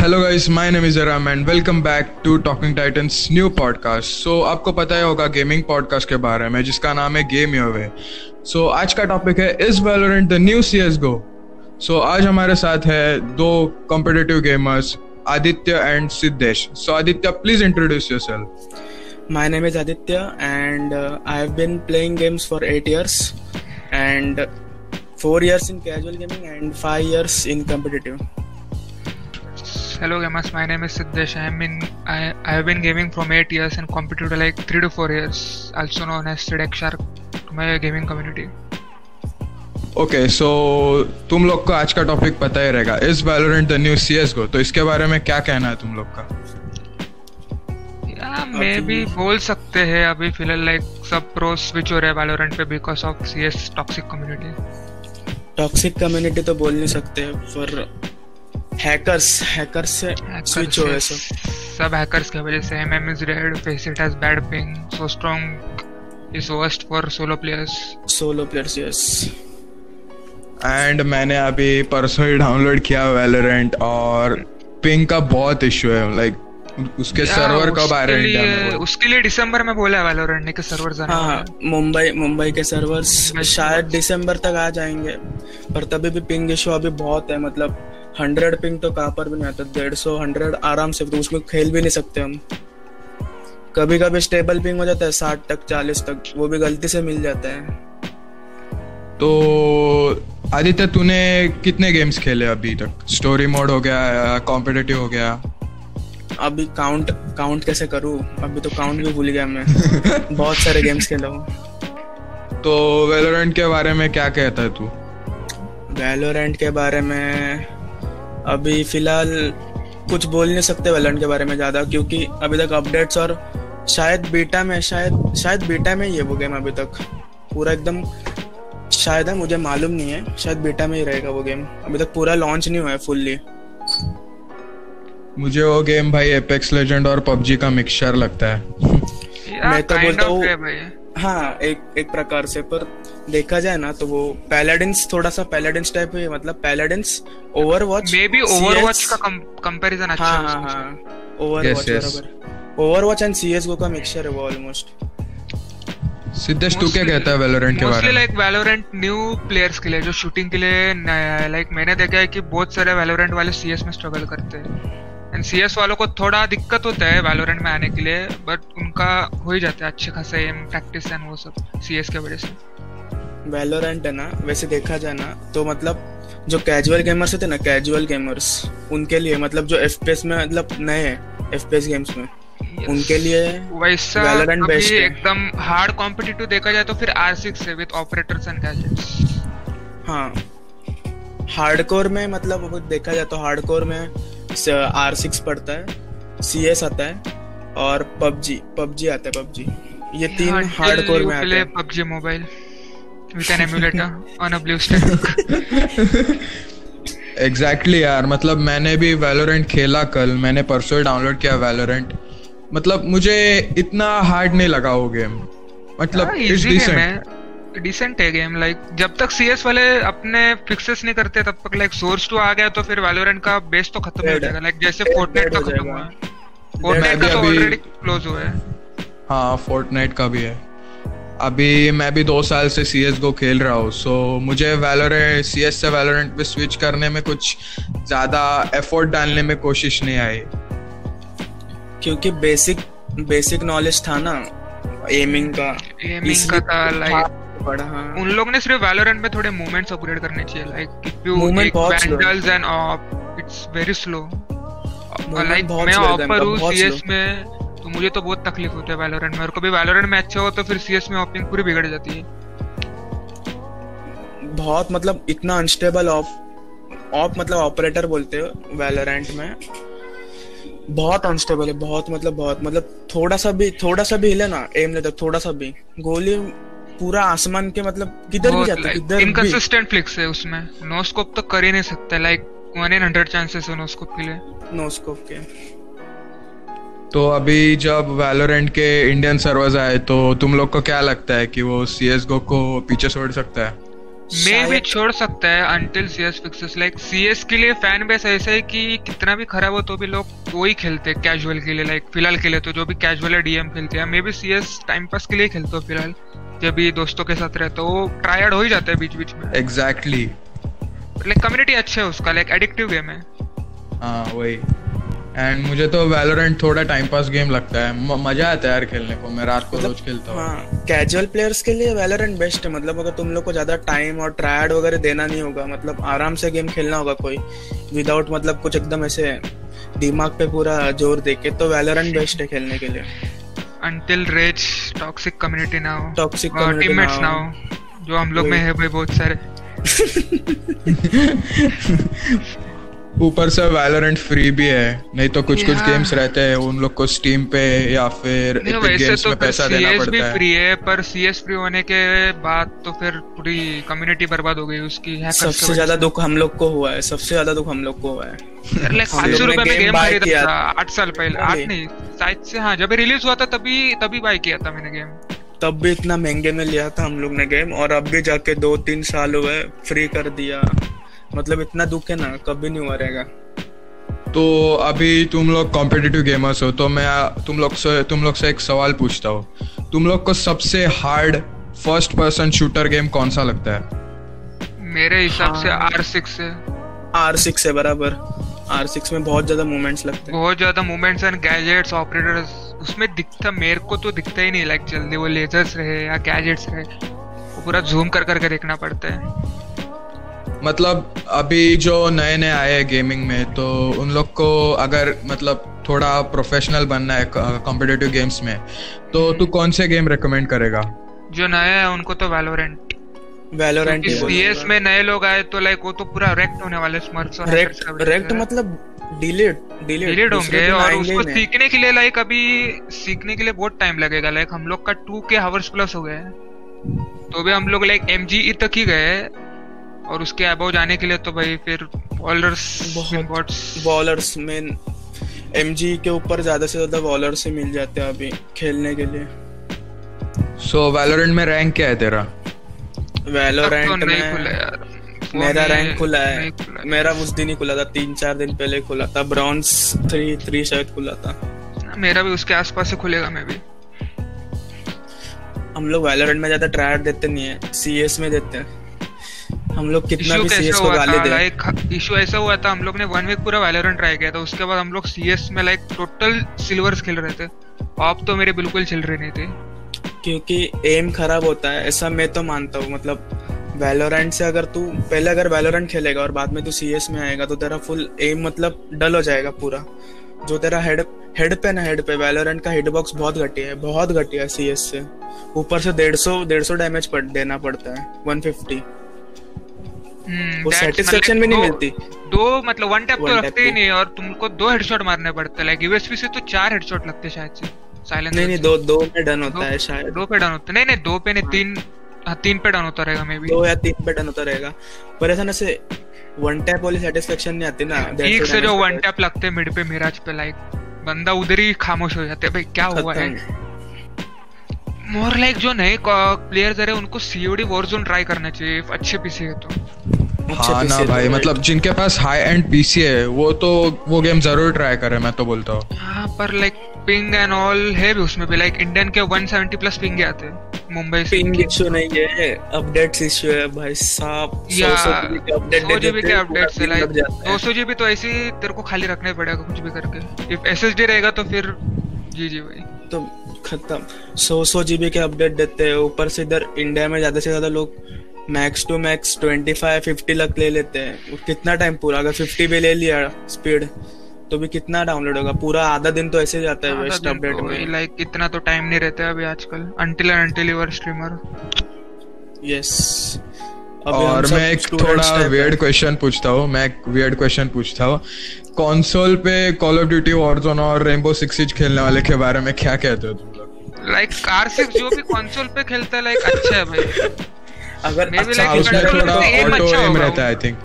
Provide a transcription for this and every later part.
Hello guys my name is Aram and welcome back to Talking Titans new podcast so आपको पता ही होगा gaming podcast के बारे में जिसका नाम है गेम योर वे सो आज का टॉपिक है is Valorant the new C S CSGO so आज हमारे साथ है दो competitive gamers Aditya and Siddhesh. So Aditya please introduce yourself My name is Aditya, and uh, I have been playing games for eight years, and four years in casual gaming and five in competitive. Hello gamers, my name is Siddesh. I am in I, I have been gaming from 8 years and competitive like 3 to 4 years, also known as Sidek Shark to my gaming community. Okay so तुम लोग को आज का topic पता ही रहेगा. Is Valorant the new CSGO तो इसके बारे में क्या कहना है तुम लोग का? या मे भी बोल सकते हैं अभी फ़िलहाल लाइक सब प्रो स्विच हो रहे हैं वैलोरेंट पे because of CS toxic community toxic community तो बोल नहीं सकते पर हैकर्स हैकर्स से स्विच हो गए सब सब हैकर्स की वजह से MM is red face it has bad ping so strong is worst for solo players solo players yes and मैंने अभी परसों ही डाउनलोड किया वैलोरेंट और पिंग का बहुत इशू है लाइक उसके सर्वर कब आ रहे हैं? उसके लिए दिसंबर में बोला है वैलोरेंट ने कि सर्वर हाँ हाँ हैं। मुंबई मुंबई के सर्वर्स शायद दिसंबर तक आ जाएँगे पर तभी भी पिंग इशू अभी बहुत है मतलब हंड्रेड पिंग तो कहाँ पर भी नहीं आता डेढ़ सौ हंड्रेड आराम से तो उसमें खेल भी नहीं सकते हम। कभी कभी स्टेबल पिंग हो जाता है साठ तक चालीस तक वो भी गलती से मिल जाता है। तो आदित्य तूने कितने गेम्स खेले अभी तक? स्टोरी मोड हो गया कॉम्पिटिटिव हो गया। अभी काउंट काउंट कैसे करूँ? अभी तो काउंट भी भूल गया मैं। बहुत सारे गेम्स खेला हूँ। तो वैलोरेंट के बारे में क्या कहता है तू? वैलोरेंट के बारे में अभी फ़िलहाल कुछ बोल नहीं सकते वैलोरेंट के बारे में ज़्यादा, क्योंकि अभी तक अपडेट्स और शायद बीटा में, शायद शायद बीटा में ही है वो गेम अभी तक। पूरा एकदम, शायद है, मुझे मालूम नहीं है, शायद बीटा में ही रहेगा वो गेम अभी तक पूरा लॉन्च नहीं हुआ है फुल्ली मुझे वो गेम भाई एपेक्स लेजेंड और पबजी का मिक्सचर लगता है। मैं तो बोलता हूँ- हाँ एक एक प्रकार से पर देखा जाए ना तो वो पैलाडिन्स थोड़ा सा पैलाडिन्स टाइप है मतलब Paladins Overwatch maybe Overwatch का कंपैरिजन अच्छा हाँ है हाँ हाँ। ओवरवॉच. बराबर। ओवरवॉच एंड सीएसगो का मिक्सचर है वो ऑलमोस्ट सिद्धेश तू क्या कहता है वैलोरेंट के बारे में? लाइक वैलोरेंट न्यू प्लेयर्स के लिए जो शूटिंग के लिए लाइक मैंने देखा है कि बहुत सारे वैलोरेंट वाले सीएस में स्ट्रगल करते हैं। एंड सीएस वालों को थोड़ा दिक्कत होता है वैलोरेंट में आने के लिए बट उनका हो ही जाता है अच्छे खासे एम प्रैक्टिस एंड वो सब सीएस के वजह से। वैलोरेंट है ना वैसे देखा जाए ना तो मतलब जो कैजुअल गेमर्स होते हैं ना कैजुअल गेमर्स उनके लिए मतलब जो एफपीएस में मतलब नए हैं एफपीएस गेम्स में उनके लिए वैसा अभी एकदम हार्ड कॉम्पिटिटिव देखा जाए तो फिर आर सिक्स है विथ ऑपरेटर्स एंड गैजेट्स हाँ। हार्डकोर में मतलब देखा जाए तो हार्डकोर में आर सिक्स पड़ता है सी एस आता है और पबजी पबजी आता है पबजी। ये तीन हार्डकोर में आते हैं। PUBG mobile. With an emulator on a exactly यार मतलब मैंने भी वैलोरेंट खेला कल मैंने परसों डाउनलोड किया वैलोरेंट मतलब मुझे इतना हार्ड नहीं लगा वो गेम मतलब इट्स डिसेंट है डिसेंट है गेम लाइक जब तक सीएस वाले अपने फिक्सेस नहीं करते तब तक लाइक सोर्स टू आ गया तो फिर वैलोरेंट का बेस तो खत्म हो जाएगा। लाइक जैसे फोर्टनाइट का खत्म हुआ। फोर्टनाइट का तो ऑलरेडी क्लोज हुआ है। हाँ फोर्टनाइट का भी है। अभी मैं भी दो साल से सी एस गो खेल रहा हूँ सो मुझे वैलोरेंट सी एस से वैलोरेंट पे स्विच करने में कुछ ज़्यादा एफर्ट डालने में कोशिश नहीं आई। क्योंकि बेसिक बेसिक नॉलेज था ना एमिंग का। एमिंग का था लाइक पड़ा हाँ। उन लोग ने सिर्फ़ वैलोरेंट में थोड़े मूवमेंट्स अपग्रेड करने चाहिए लाइक इफ़ यू बहुत vandals and op it's very slow like मैं है game हूँ सीएस में तो मुझे तो बहुत तकलीफ़ होता है वैलोरेंट में। और कभी वैलोरेंट में अच्छा हो तो फिर सीएस में ऑपिंग पूरी बिगड़ जाती है। बहुत मतलब इतना अनस्टेबल ऑप ऑप मतलब ऑपरेटर बोलते हो वैलोरेंट में। बहुत अनस्टेबल है बहुत मतलब बहुत मतलब थोड़ा सा भी थोड़ा सा भी हिले ना एम लेते थोड़ा सा भी। गोली पूरा आसमान के मतलब किधर भी जाता है किधर इनकंसिस्टेंट फ्लिक्स है उसमें। नो स्कोप तो कर ही नहीं सकता like one in hundred chances है नो स्कोप के लिए। नो स्कोप के। तो अभी जब वैलोरेंट के इंडियन सर्वर्स आए तो तुम लोग को क्या लगता है कि वो सी एस गो को पीछे छोड़ सकता है? मे भी छोड़ सकता है until CS fixes like CS के लिए फ़ैन बेस ऐसा है कि कितना भी खराब हो तो भी लोग वही खेलते हैं कैजुअल के लिए लाइक फ़िलहाल के लिए तो जो भी कैजुअल है डीएम खेलते हैं। मे भी सीएस टाइम पास के लिए खेलते हो फ़िलहाल। जब भी दोस्तों के साथ रहते हो वो ट्रायड हो ही जाता है बीच बीच में। एग्जैक्टली लाइक कम्युनिटी अच्छा है उसका लाइक एडिक्टिव गेम है। हाँ वही। एंड मुझे तो वैलोरेंट थोड़ा टाइम पास गेम लगता है। म- मज़ा आता है यार खेलने को। मैं रात को रोज खेलता हूँ। हाँ कैजुअल प्लेयर्स के लिए वैलोरेंट बेस्ट है। मतलब अगर तुम लोग को ज़्यादा टाइम और ट्रायड वगैरह देना नहीं होगा मतलब आराम से गेम खेलना होगा कोई विदाउट मतलब कुछ एकदम ऐसे दिमाग पे पूरा ज़ोर दे के तो वैलोरेंट बेस्ट है खेलने के लिए। अंटिल रेज टॉक्सिक कम्युनिटी ना हो टॉक्सिक community टीममेट्स ना ना हो। हो जो हम लोग में है भाई बहुत सारे। ऊपर से वैलोरेंट फ्री भी है नहीं तो कुछ कुछ Yeah. गेम्स रहते हैं उन लोग को स्टीम पे या फिर गेम्स तो में पैसा देना सीएस भी पड़ता है। फ्री है पर सीएस फ्री होने के बाद तो फिर पूरी कम्युनिटी बर्बाद हो गई उसकी सबसे ज़्यादा दुख हम लोग को हुआ है सबसे ज़्यादा दुख हम लोग को हुआ है। पाँच सौ रुपए में game गेम खरीदा था आठ साल पहले आठ नहीं शायद से हाँ जब रिलीज़ हुआ था तभी तभी बाय किया था मैंने गेम तब भी इतना महँगे में लिया था हम लोग ने गेम और अब भी जाके दो तीन साल हुए फ्री कर दिया। मतलब इतना दुख है ना कभी नहीं हुआ रहेगा। तो अभी तुम लोग कॉम्पिटिटिव गेमर्स हो तो मैं तुम लोग से तुम लोग से एक सवाल पूछता हूँ। तुम लोग को सबसे hard first person shooter game कौन सा लगता है? मेरे हिसाब हाँ। से। आर सिक्स है। आर सिक्स है बराबर। आर सिक्स में बहुत ज़्यादा मूवमेंट्स लगते हैं। बहुत ज़्यादा मूवमेंट्स एंड गैजेट्स ऑपरेटर्स उसमें दिखता मेरे को तो दिखता ही नहीं लाइक जल्दी वो लेजर्स रहे या गैजेट्स रहे वो पूरा जूम कर करके देखना पड़ता है। मतलब अभी जो नए नए आए हैं गेमिंग में तो उन लोग को अगर मतलब थोड़ा प्रोफेशनल बनना है कॉम्पिटेटिव गेम्स में तो तू कौन से गेम रेकमेंड करेगा? जो नए हैं उनको तो वैलोरेंट वैलोरेंट सीएस में नए लोग आए तो लाइक वो तो पूरा रेक्ट होने वाले स्मर्ट्स और रेक्ट रेक्ट मतलब डिलीट डिलीट डिलीट होंगे और उसको सीखने के लिए लाइक अभी सीखने के लिए बहुत टाइम लगेगा। लाइक हम लोग का टू के हावर्स प्लस हो गए हैं। तो भी हम लोग लाइक एमजी तक ही गए और उसके अबव जाने के लिए तो भाई फिर बॉलर्स बहुत बॉलर्स में एमजी के ऊपर ज़्यादा से ज़्यादा बॉलर से मिल जाते हैं अभी खेलने के लिए। सो वैलोरेंट में रैंक क्या है तेरा? वैलोरेंट में। मेरा रैंक खुला है। खुला। मेरा उस दिन ही खुला था तीन चार दिन पहले खुला था। ब्रॉन्ज थ्री थ्री शायद खुला था। मेरा भी उसके आसपास से खुलेगा मैं भी। हम लोग वैलोरेंट में ज़्यादा ट्रायल देते नहीं है सीएस में देते हैं। हम लोग कितना भी सीएस को गाली दे। लाइक इशू ऐसा हुआ था हम लोग ने वन वीक पूरा वैलोरेंट ट्राई किया था। उसके बाद हम लोग सीएस में लाइक टोटल सिल्वर्स खेल रहे थे। आप तो मेरे बिल्कुल चल रहे नहीं थे। क्योंकि एम खराब होता है ऐसा मैं तो मानता हूँ। मतलब वैलोरेंट से अगर तू पहले अगर वैलोरेंट खेलेगा और बाद में तू सीएस में आएगा तो तेरा फुल एम मतलब डल हो जाएगा पूरा। जो तेरा हेड हेड पे ना हेड पे वैलोरेंट का हिट बॉक्स बहुत घटिया है बहुत घटिया है सीएस से। ऊपर से डेढ़ सौ डेढ़ सौ डैमेज पड़ देना पड़ता है वन फिफ्टी हम्म, वो satisfaction मतलब भी नहीं मिलती। दो मतलब वन टैप तो One tap ही नहीं और तुमको दो हेडशॉट मारने पड़ते लाइक यूएसपी से तो चार हेडशॉट लगते शायद से। साइलेंस नहीं नहीं दो दो में डन होता है शायद। दो पे डन होते नहीं नहीं दो पे नहीं तीन हाँ तीन पे डन होता रहेगा मे बी दो या तीन पे डन होता रहेगा। पर ऐसा ना से वन टैप वाली सेटिस्फेक्शन नहीं आती ना ठीक से जो वन टैप लगते मिड पे मिराज पे लाइक बंदा उधर ही खामोश हो जाते हैं। भाई क्या हुआ है? मोर लाइक जो नए प्लेयर्स है उनको सीओडी वॉरजोन ट्राई करना चाहिए अच्छे पीसी है तो। हाँ ना भाई मतलब जिनके पास हाई एंड पीसी है वो तो वो गेम ज़रूर ट्राई करे मैं तो बोलता हूँ। हाँ पर लाइक पिंग एंड ऑल है भी उसमें भी लाइक इंडियन के 170 प्लस पिंग आते हैं मुंबई से। पिंग इशू नहीं है अपडेट्स इशू है भाई साहब या 100 जीबी के अपडेट सौ जीबी के हैं, अपडेट से लाइक। दो सौ जीबी तो ऐसे ही तेरे को खाली रखना पड़ेगा कुछ भी करके। इफ़ एसएसडी रहेगा तो फिर जी जी भाई। तो खत्म। सौ सौ जीबी के अपडेट देते हैं ऊपर से इधर इंडिया में ज़्यादा से ज़्यादा लोग max to max twenty five fifty लग ले लेते हैं। कितना टाइम पूरा? अगर फिफ्टी भी ले लिया स्पीड तो भी कितना डाउनलोड होगा? पूरा आधा दिन तो ऐसे जाता है वेस्ट अपडेट में। लाइक इतना तो टाइम नहीं रहता है अभी आजकल। Until and until your streamer yes और मैं एक थोड़ा वियर्ड क्वेश्चन पूछता हूँ। मैं एक वियर्ड क्वेश्चन पूछता हूँ। कंसोल पे कॉल ऑफ़ ड्यूटी वॉरजोन और रेनबो सिक्स सिज खेलने वाले के बारे में क्या कहते हो तुम लोग? लाइक कार सिक्स जो भी कंसोल पे खेलता है लाइक अच्छा है भाई। अगर Maybe अच्छा like उसमें थोड़ा ऑटो अच्छा एम रहता है आई थिंक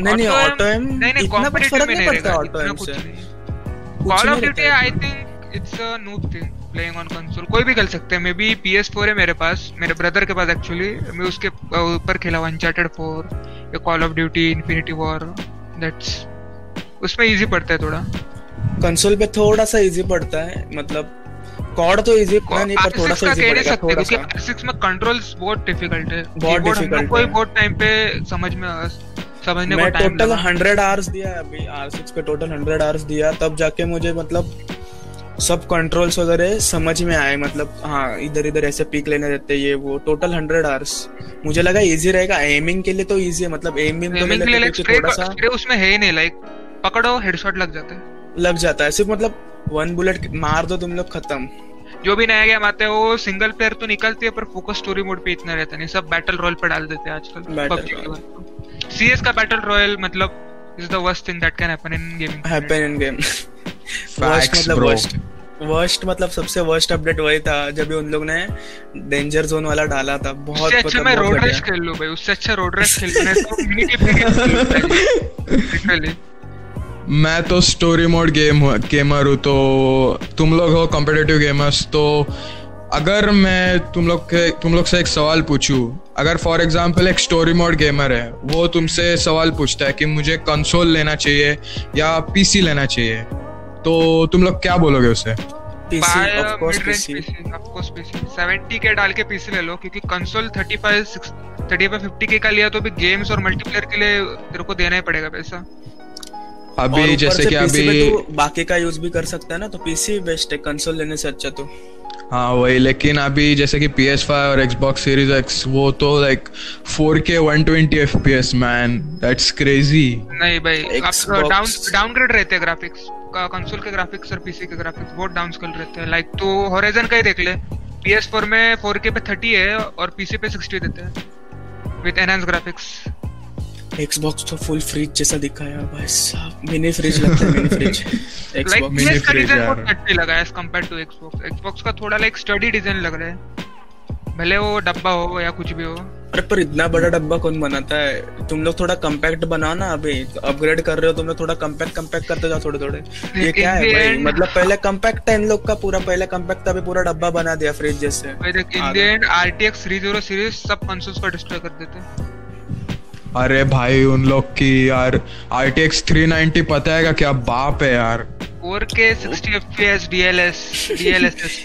नहीं नहीं ऑटो एम नहीं नहीं कॉम्पिटिटिव फ़र्क में नहीं पड़ता ऑटो एम से। Call of Duty I think it's a noob thing playing on console कोई भी खेल सकते हैं maybe P S four है मेरे पास मेरे ब्रदर के पास एक्चुअली मैं उसके ऊपर खेला हुआ अनचार्टेड फोर या Call of Duty Infinity War that's उसमें इजी पड़ता है थोड़ा। कंसोल पे थोड़ा सा इजी पड़ता है मतलब कॉर्ड तो इजी इतना नहीं पर थोड़ा सा इजी पड़ेगा थोड़ा सा। R6 में कंट्रोल्स बहुत डिफ़िकल्ट है। बहुत डिफ़िकल्ट है कोई बहुत टाइम पे समझ में समझने मैं टोटल 100 आवर्स दिया है अभी R6 पे टोटल 100 आवर्स दिया तब जाके मुझे मतलब सब कंट्रोल्स वगैरह समझ में आए मतलब हाँ इधर इधर ऐसे पीक लेने देते ये वो टोटल हंड्रेड आवर्स मुझे लगा इजी रहेगा एमिंग के लिए तो इजी है मतलब एमिंग एमिंग के लिए लाइक थोड़ा सा उसमें है ही नहीं लाइक पकड़ो हेडशॉट लग जाता है। लग जाता है। सिर्फ़ मतलब वन बुलेट मार दो तुम लोग खत्म। जो भी नया गेम आता है वो सिंगल प्लेयर तो निकलती है पर फोकस स्टोरी मोड पे इतना रहता नहीं सब बैटल रॉयल पे डाल देते हैं आजकल सीएस का बैटल रॉयल मतलब is the worst thing that can happen in gaming happen in game worst मतलब वर्स्ट वर्स्ट मतलब सबसे वर्स्ट अपडेट वही था जब उन लोग ने डेंजर जोन वाला डाला था। बहुत उससे अच्छा मैं रोड रश खेल लूँ भाई उससे अच्छा रोड रश खेलने तो मिनी लिटरली मैं तो स्टोरी मोड गेम गेमर हूँ तो तुम लोग हो कॉम्पिटेटिव गेमर्स तो अगर मैं तुम लोग के तुम लोग से एक सवाल पूछूँ अगर फॉर एग्जांपल एक स्टोरी मोड गेमर है वो तुमसे सवाल पूछता है कि मुझे कंसोल लेना चाहिए या पीसी लेना चाहिए तो तुम लोग क्या बोलोगे उसे? PC of course PC of course PC 70 के डाल के पीसी ले लो क्योंकि कंसोल 35 35 50 के का लिया तो भी गेम्स और मल्टीप्लेयर के लिए तेरे को देना ही पड़ेगा पैसा। अभी जैसे कि अभी तो बाकी का यूज़ भी कर सकता है ना तो पीसी बेस्ट है कंसोल लेने से अच्छा तो। हाँ वही लेकिन अभी जैसे कि पी एस फाइव और Xbox सीरीज़ एक्स वो तो like 4K 120 FPS man that's crazy नहीं भाई डाउन डाउनग्रेड रहते हैं ग्राफिक्स कंसोल के ग्राफिक्स और पीसी के ग्राफिक्स बहुत डाउन स्केल रहते हैं. लाइक तो होराइजन का ही देख ले. PS4 में 4K पे 30 है और पीसी पे 60 देते हैं विद एनहांस ग्राफिक्स एक्सबॉक्स तो फुल फ्रिज जैसा दिखा यार भाई साहब मिनी फ्रिज लगता है mini fridge Xbox mini fridge यार। बहुत अच्छा लगा as compare to Xbox Xbox का थोड़ा लाइक स्टडी डिज़ाइन लग रहा है। भले वो डब्बा हो या कुछ भी हो। अरे पर इतना बड़ा डब्बा कौन बनाता है? तुम लोग थोड़ा कम्पैक्ट बनाओ ना अभी। अपग्रेड कर रहे हो तुम लोग थोड़ा कम्पैक्ट कम्पैक्ट करते जाओ थोड़े थोड़े। ये क्या है भाई? मतलब पहले कम्पैक्ट है इन लोग का पूरा पहले कम्पैक्ट था अभी पूरा डब्बा बना दिया फ्रिज जैसे। भाई देख in the end RTX 30 series सब कंसोल्स को डिस्ट्रॉय कर देते। हैं अरे भाई उन लोग की यार R T X three ninety पता है क्या बाप है यार। 4K 60 FPS DLS DLSS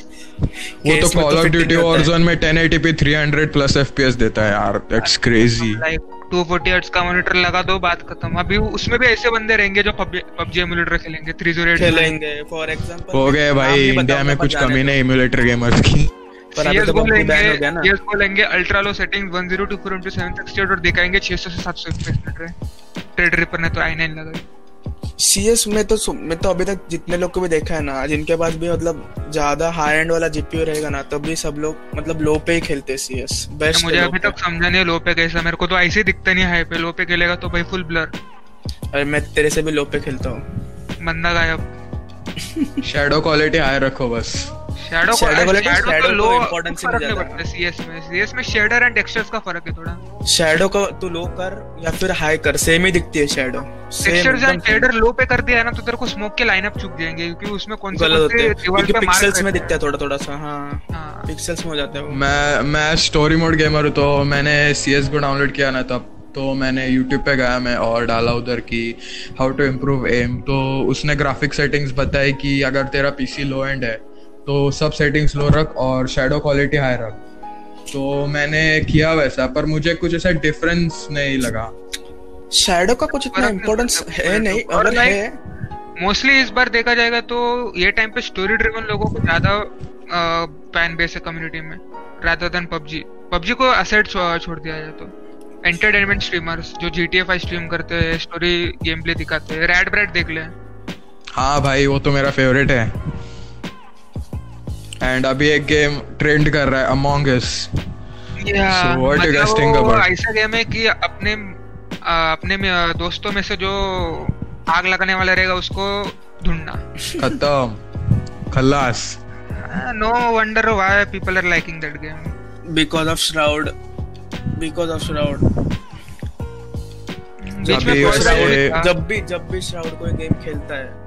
वो S call of Duty Warzone में 1080p 300 प्लस एफपीएस देता है यार। दैट्स क्रेजी लाइक 240 हर्ट्ज का मॉनिटर लगा दो बात खत्म। अभी उसमें भी ऐसे बंदे रहेंगे जो पबजी एमुलेटर खेलेंगे 308 खेलेंगे फॉर एग्जांपल हो गए भाई इंडिया में कुछ कमी नहीं एमुलेटर गेमर्स की। पर अभी तो बैन हो गया ना। अल्ट्रा लो सेटिंग 1024 into 768 और दिखाएँगे 600 से 700 एफपीएस मिल रहे ट्रेड रिपर ने तो i9 लगाई सीएस में तो मैं तो अभी तक जितने लोग को भी देखा है ना जिनके पास भी मतलब ज़्यादा हाई एंड वाला जीपीयू रहेगा ना तब भी सब लोग मतलब लो पे ही खेलते सीएस बेस्ट मुझे अभी तक समझा नहीं लो पे कैसा मेरे को तो ऐसे दिखता नहीं हाई पे। लो पे खेलेगा तो भाई फुल ब्लर अरे मैं तेरे से भी लो पे खेलता हूँ। बंदा गायब। शैडो क्वालिटी हाई रखो बस। शैडो शैडो शैडो तो लो इंपॉर्टेंस नहीं जाता सीएस में। सीएस में शेडर एंड टेक्सचर्स का फ़र्क है थोड़ा। शैडो को तू लो कर या फिर हाई कर सेम ही दिखती है shadow textures and shader low पे कर दिया ना तो तेरे को स्मोक के लाइनअप चुक जाएँगे क्योंकि उसमें कौन से दीवार पे पिक्सेल्स में दिखता है थोड़ा थोड़ा सा हाँ। पिक्सेल्स में हो जाता है मैं मैं स्टोरी मोड गेमर हूँ तो मैंने सीएस को डाउनलोड किया ना तब तो मैंने YouTube पे गया मैं और डाला उधर की हाउ टू इम्प्रूव एम तो उसने ग्राफिक सेटिंग्स बताई कि अगर तेरा पीसी लो एंड है तो सब सेटिंग्स लो रख और शेडो क्वालिटी हाई रख। तो मैंने किया वैसा पर मुझे कुछ ऐसा डिफरेंस नहीं लगा। शेडो का कुछ इतना इम्पोर्टेंस है नहीं और है। मोस्टली इस बार देखा जाएगा तो ये टाइम पे स्टोरी ड्रिवन लोगों को ज़्यादा फ़ैन बेस है कम्युनिटी में रादर देन पबजी। पबजी को असेट छोड़ दिया जाए तो। एंटरटेनमेंट स्ट्रीमर्स जो जी टी स्ट्रीम करते हैं स्टोरी गेम प्ले दिखाते हैं रैड ब्रेड देख ले। हाँ भाई वो तो मेरा फेवरेट है। एंड अभी एक गेम ट्रेंड कर रहा है Among Us so what you guys think about ऐसा गेम है कि अपने अपने में दोस्तों में से जो आग लगाने वाला रहेगा उसको ढूंढना। खत्म। खल्लास no wonder why people are liking that game because of Shroud because of Shroud जब भी जब भी श्राउड कोई गेम खेलता है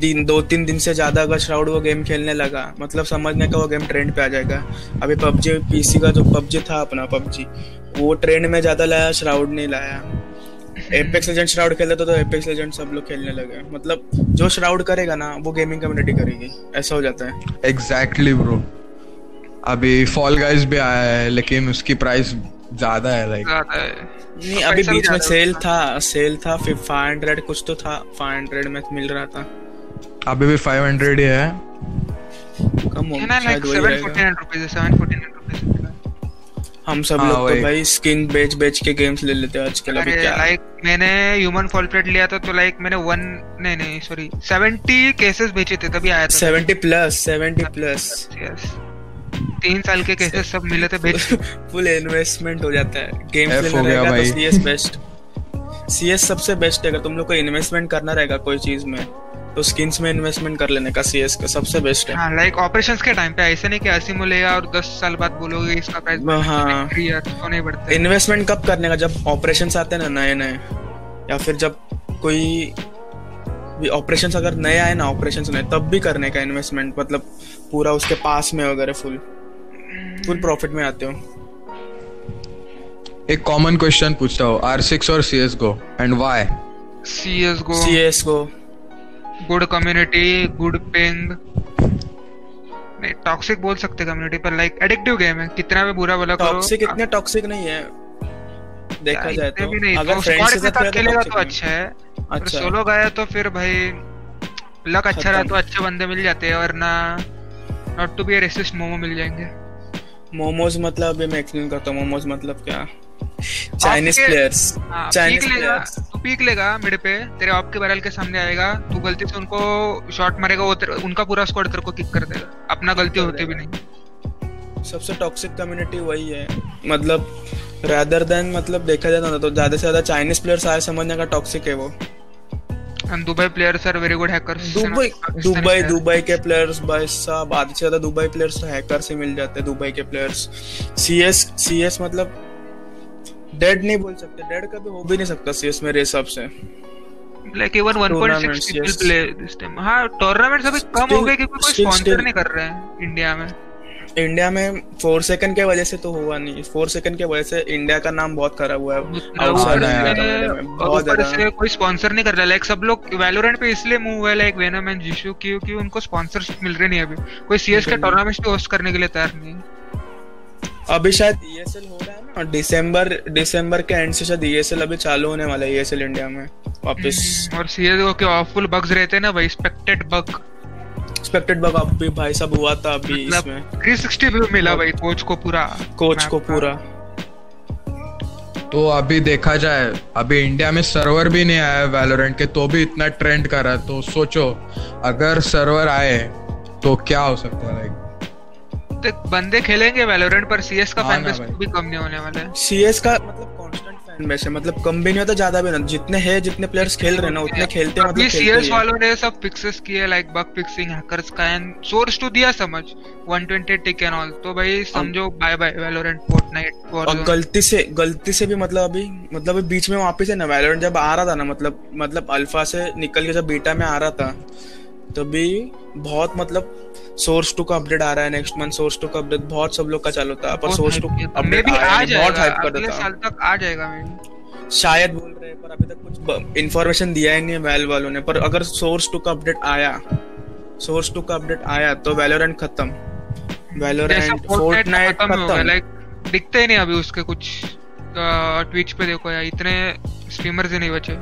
दिन दो तीन दिन से ज़्यादा अगर श्राउड वो गेम खेलने लगा मतलब समझने का वो गेम ट्रेंड पे आ जाएगा। अभी पबजी पीसी का जो पबजी था अपना पबजी वो ट्रेंड में ज़्यादा लाया श्राउड नहीं लाया। एपेक्स लेजेंड श्राउड खेलते तो, तो एपेक्स लेजेंड सब लोग खेलने लगे। मतलब जो श्राउड करेगा ना वो गेमिंग कम्युनिटी करेगी। ऐसा हो जाता है। एग्जैक्टली exactly, ब्रो अभी फॉल गाइस भी आया है लेकिन उसकी प्राइस ज़्यादा है लाइक नहीं अभी बीच में सेल था सेल था फाइव हंड्रेड कुछ तो था फाइव हंड्रेड में मिल रहा था। अभी भी फाइव हंड्रेड ही है। कम हो ना लाइक शायद वही 749 रुपीस 749 रुपीस हम सब हाँ, लोग तो भाई स्किन बेच बेच के गेम्स ले लेते हैं आजकल अभी क्या? लाइक मैंने ह्यूमन फॉल प्लेट लिया था तो लाइक मैंने वन नहीं नहीं सॉरी 70 केसेस बेचे थे तभी आया था। 70 प्लस 70 प्लस यस तीन साल के केसेस सब मिले थे बेच फुल इन्वेस्टमेंट हो जाता है। गेम्स लेना रहेगा तो सीएस बेस्ट सीएस सबसे बेस्ट है अगर तुम लोग को इन्वेस्टमेंट करना रहेगा कोई चीज़ में। तो स्किन्स में इन्वेस्टमेंट कर लेने का सीएस का सबसे बेस्ट है। हाँ लाइक ऑपरेशंस के टाइम पे ऐसे नहीं कि असीम लेगा और 10 साल बाद बोलोगे इसका प्राइस हाँ। तो नहीं बढ़ता। इन्वेस्टमेंट कब करने का? जब ऑपरेशन आते हैं ना नए नए या फिर जब कोई भी ऑपरेशन अगर नए आए ना ऑपरेशन नए तब भी करने का इन्वेस्टमेंट मतलब पूरा उसके पास में वगैरह फुल फुल प्रॉफिट में आते हो। एक कॉमन क्वेश्चन पूछता हूँ आर सिक्स और C S go and why CS go CS को गुड कम्युनिटी गुड पिंग। नहीं टॉक्सिक बोल सकते कम्युनिटी पर लाइक एडिक्टिव गेम है। कितना भी बुरा भला करो। टॉक्सिक इतने टॉक्सिक नहीं है। देखा जाए तो। भी नहीं अगर तो फ्रेंड्स स्क्वाड के के साथ साथ खेलेगा तो अच्छा है। अच्छा। सोलो गया तो फिर भाई लक अच्छा रहा तो अच्छे बंदे मिल जाते हैं वरना not to be racist momo मिल जाएँगे। मोमोज मतलब मैं एक्सप्लेन करता हूँ मोमोज मतलब क्या? चाइनीज़ प्लेयर्स चाइनीज़ प्लेयर्स तू पीक लेगा मिड पे तेरे ऑप के बैरल के सामने आएगा तू गलती से उनको शॉट मारेगा वो तेरे, उनका पूरा स्क्वाड तेरे को किक कर देगा अपना गलती होती भी नहीं। सबसे टॉक्सिक कम्युनिटी वही है। मतलब रादर देन मतलब देखा जाए ना तो ज़्यादा से ज़्यादा चाइनीज़ प्लेयर्स आए समझने का टॉक्सिक है वो। And Dubai players are very good hackers Dubai Dubai Dubai के प्लेयर्स भाई साहब आधे से ज़्यादा दुबई प्लेयर्स तो हैकर से मिल जाते हैं दुबई के प्लेयर्स सीएस सीएस मतलब डेड नहीं बोल सकते। डेड कभी हो भी नहीं सकता सीएस मेरे हिसाब से। Like even 1.6 Tournaments, people play this time हाँ टूर्नामेंट्स अभी कम हो गए क्योंकि कोई स्पॉन्सर नहीं कर रहे हैं इंडिया में। इंडिया में फोर सेकंड के वजह से तो हुआ नहीं। फोर सेकंड के वजह से इंडिया का नाम बहुत खराब हुआ है। ऊपर से- कोई स्पॉन्सर नहीं कर रहा। लाइक सब लोग वैलोरेंट पे इसलिए मूव हुए लाइक वेनम एंड जिशु क्योंकि उनको स्पॉन्सरशिप मिल रही नहीं अभी। कोई सीएस के। टूर्नामेंट भी होस्ट करने के लिए तैयार नहीं है। अभी शायद ईएसएल हो रहा है। दिसंबर दिसंबर के एंड से शायद ईएसएल अभी चालू होने वाला है ईएसएल इंडिया में वापस। और सीएस के ऑफुल बग्स रहते हैं ना भाई एक्सपेक्टेड बग एक्सपेक्टेड बग अभी भाई सब हुआ था अभी इसमें। मतलब 360 व्यू मिला भाई कोच को पूरा। कोच को पूरा। तो अभी देखा जाए अभी इंडिया में सर्वर भी नहीं आया वैलोरेंट के तो भी इतना ट्रेंड कर रहा है तो सोचो अगर सर्वर आए तो क्या हो सकता है लाइक देख बंदे खेलेंगे वैलोरेंट पर सीएस का हाँ फ़ैन बेस भी कम नहीं होने वाला है। सीएस का मतलब कांस्टेंट फ़ैन बेस है मतलब कम भी नहीं होता ज़्यादा भी नहीं जितने हैं जितने प्लेयर्स खेल रहे हैं ना उतने खेलते हैं अभी मतलब सीएस वालों ने सब फिक्सेस किए लाइक बग फिक्सिंग हैकर्स का एंड सोर्स टू दिया समझ 120 टिक एंड ऑल तो भाई समझो बाय बाय वैलोरेंट फोर्टनाइट और गलती से गलती से भी मतलब अभी मतलब बीच में वापस है ना वैलोरेंट जब आ रहा था ना मतलब मतलब अल्फ़ा से निकल के जब बीटा में आ रहा था तभी बहुत मतलब सोर्स टू का अपडेट आ रहा है नेक्स्ट मंथ सोर्स टू का अपडेट बहुत सब लोग का चालू था पर सोर्स टू अपडेट बहुत हाइप कर देता। साल तक आ जाएगा शायद बोल रहे हैं पर अभी तक कुछ इन्फॉर्मेशन दिया ही नहीं है वैल वालों ने। पर अगर सोर्स टू का अपडेट आया सोर्स टू का अपडेट आया तो वैलोरेंट खत्म। वैलोरेंट फोर्टनाइट फोर्टनाइट हो खत्म लाइक दिखते ही नहीं अभी उसके कुछ। ट्विच पे देखो यार इतने स्ट्रीमर्स ही नहीं बचे।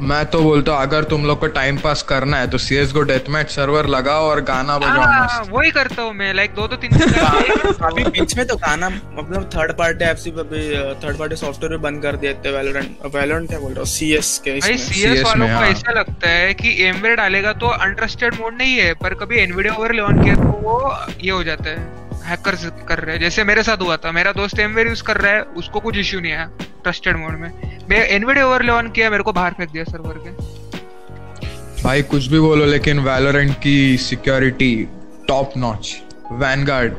मैं तो बोलता हूँ अगर तुम लोग को टाइम पास करना है तो C S GO deathmatch server लगाओ और गाना बजाओ हाँ, वही करता हूँ मैं लाइक दो दो तीन अभी बीच में तो गाना मतलब थर्ड पार्टी एप्स भी अभी थर्ड पार्टी सॉफ्टवेयर भी बंद कर देते वैलोरेंट वैलोरेंट क्या बोल रहा हूँ? सीएस के भाई इसमें। सीएस वालों को हाँ। ऐसा लगता है कि एमवेड डालेगा तो अनट्रस्टेड मोड नहीं है पर कभी एनवीडिया ओवर ऑन किया तो वो ये हो जाता है। हैकर्स कर रहे हैं। जैसे मेरे साथ हुआ था मेरा दोस्त एमवेड यूज़ कर रहा है उसको कुछ इश्यू नहीं आया ट्रस्टेड मोड में। मैं एनवीडिया ओवर ऑन किया मेरे को बाहर फेंक दिया सर्वर के भाई कुछ भी बोलो लेकिन वैलोरेंट की सिक्योरिटी टॉप नॉच वैनगार्ड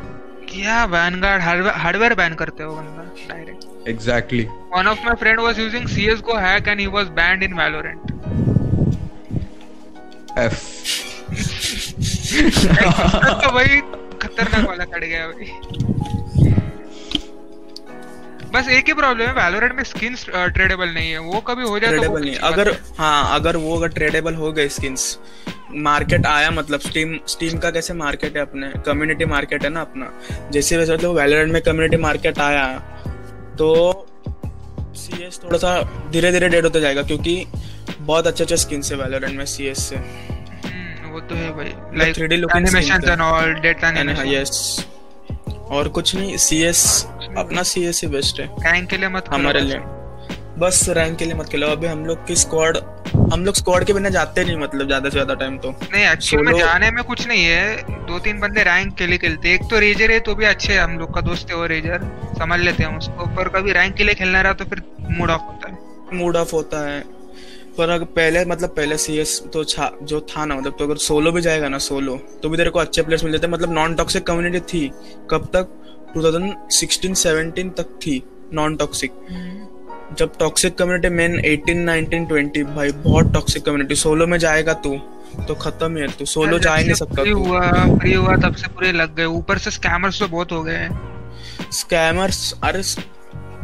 क्या वैनगार्ड हार्डवेयर बैन करते हो बंदा direct exactly One of my friend was using CS:GO hack and he was banned in Valorant. F तो वही खतरनाक वाला कट गया भाई बस एक ही प्रॉब्लम है वैलोरेंट में स्किन्स ट्रेडेबल नहीं है। वो कभी हो जाए ट्रेडेबल तो नहीं। अगर हाँ अगर वो अगर ट्रेडेबल हो गए स्किन्स मार्केट आया मतलब स्टीम स्टीम का कैसे मार्केट है अपने? कम्युनिटी मार्केट है ना अपना। जैसे वैसे मतलब वैलोरेंट में कम्युनिटी मार्केट आया। तो सी एस थोड़ा सा धीरे धीरे डेड होता जाएगा क्योंकि बहुत अच्छे अच्छे स्किन्स है वैलोरेंट में सी एस से। वो तो है भाई। Like 3D looking animations and all data animation yes और कुछ नहीं सी एस अपना सी एस ही बेस्ट है। रैंक के लिए मत हमारे लिए। बस रैंक के लिए मत खेलो। अभी हम लोग की स्क्वाड हम लोग स्क्वाड के बिना जाते नहीं मतलब ज़्यादा से ज़्यादा टाइम तो। नहीं एक्चुअली में जाने में कुछ नहीं है। दो तीन बंदे रैंक के लिए खेलते एक तो रेजर है तो भी अच्छे है। हम लोग का दोस्त है वो रेजर समझ लेते हैं उसको। पर कभी रैंक के लिए खेलना रहा तो फिर मूड ऑफ़ होता है। मूड ऑफ़ होता है। पर अगर पहले मतलब पहले सी एस तो छा, जो था ना मतलब तो अगर सोलो भी जाएगा ना सोलो तो भी तेरे को अच्छे प्लेयर्स मिल जाते मतलब नॉन टॉक्सिक कम्युनिटी थी कब तक? 2016-17 तक थी नॉन टॉक्सिक जब टॉक्सिक कम्युनिटी मेन 18 19 20 भाई बहुत टॉक्सिक कम्युनिटी सोलो में जाएगा तू तो खत्म ही है तू सोलो जा ही नहीं सकता फ्री हुआ फ्री हुआ तब से पूरे लग गए। ऊपर से स्कैमर्स तो बहुत हो गए हैं। स्कैमर्स अरे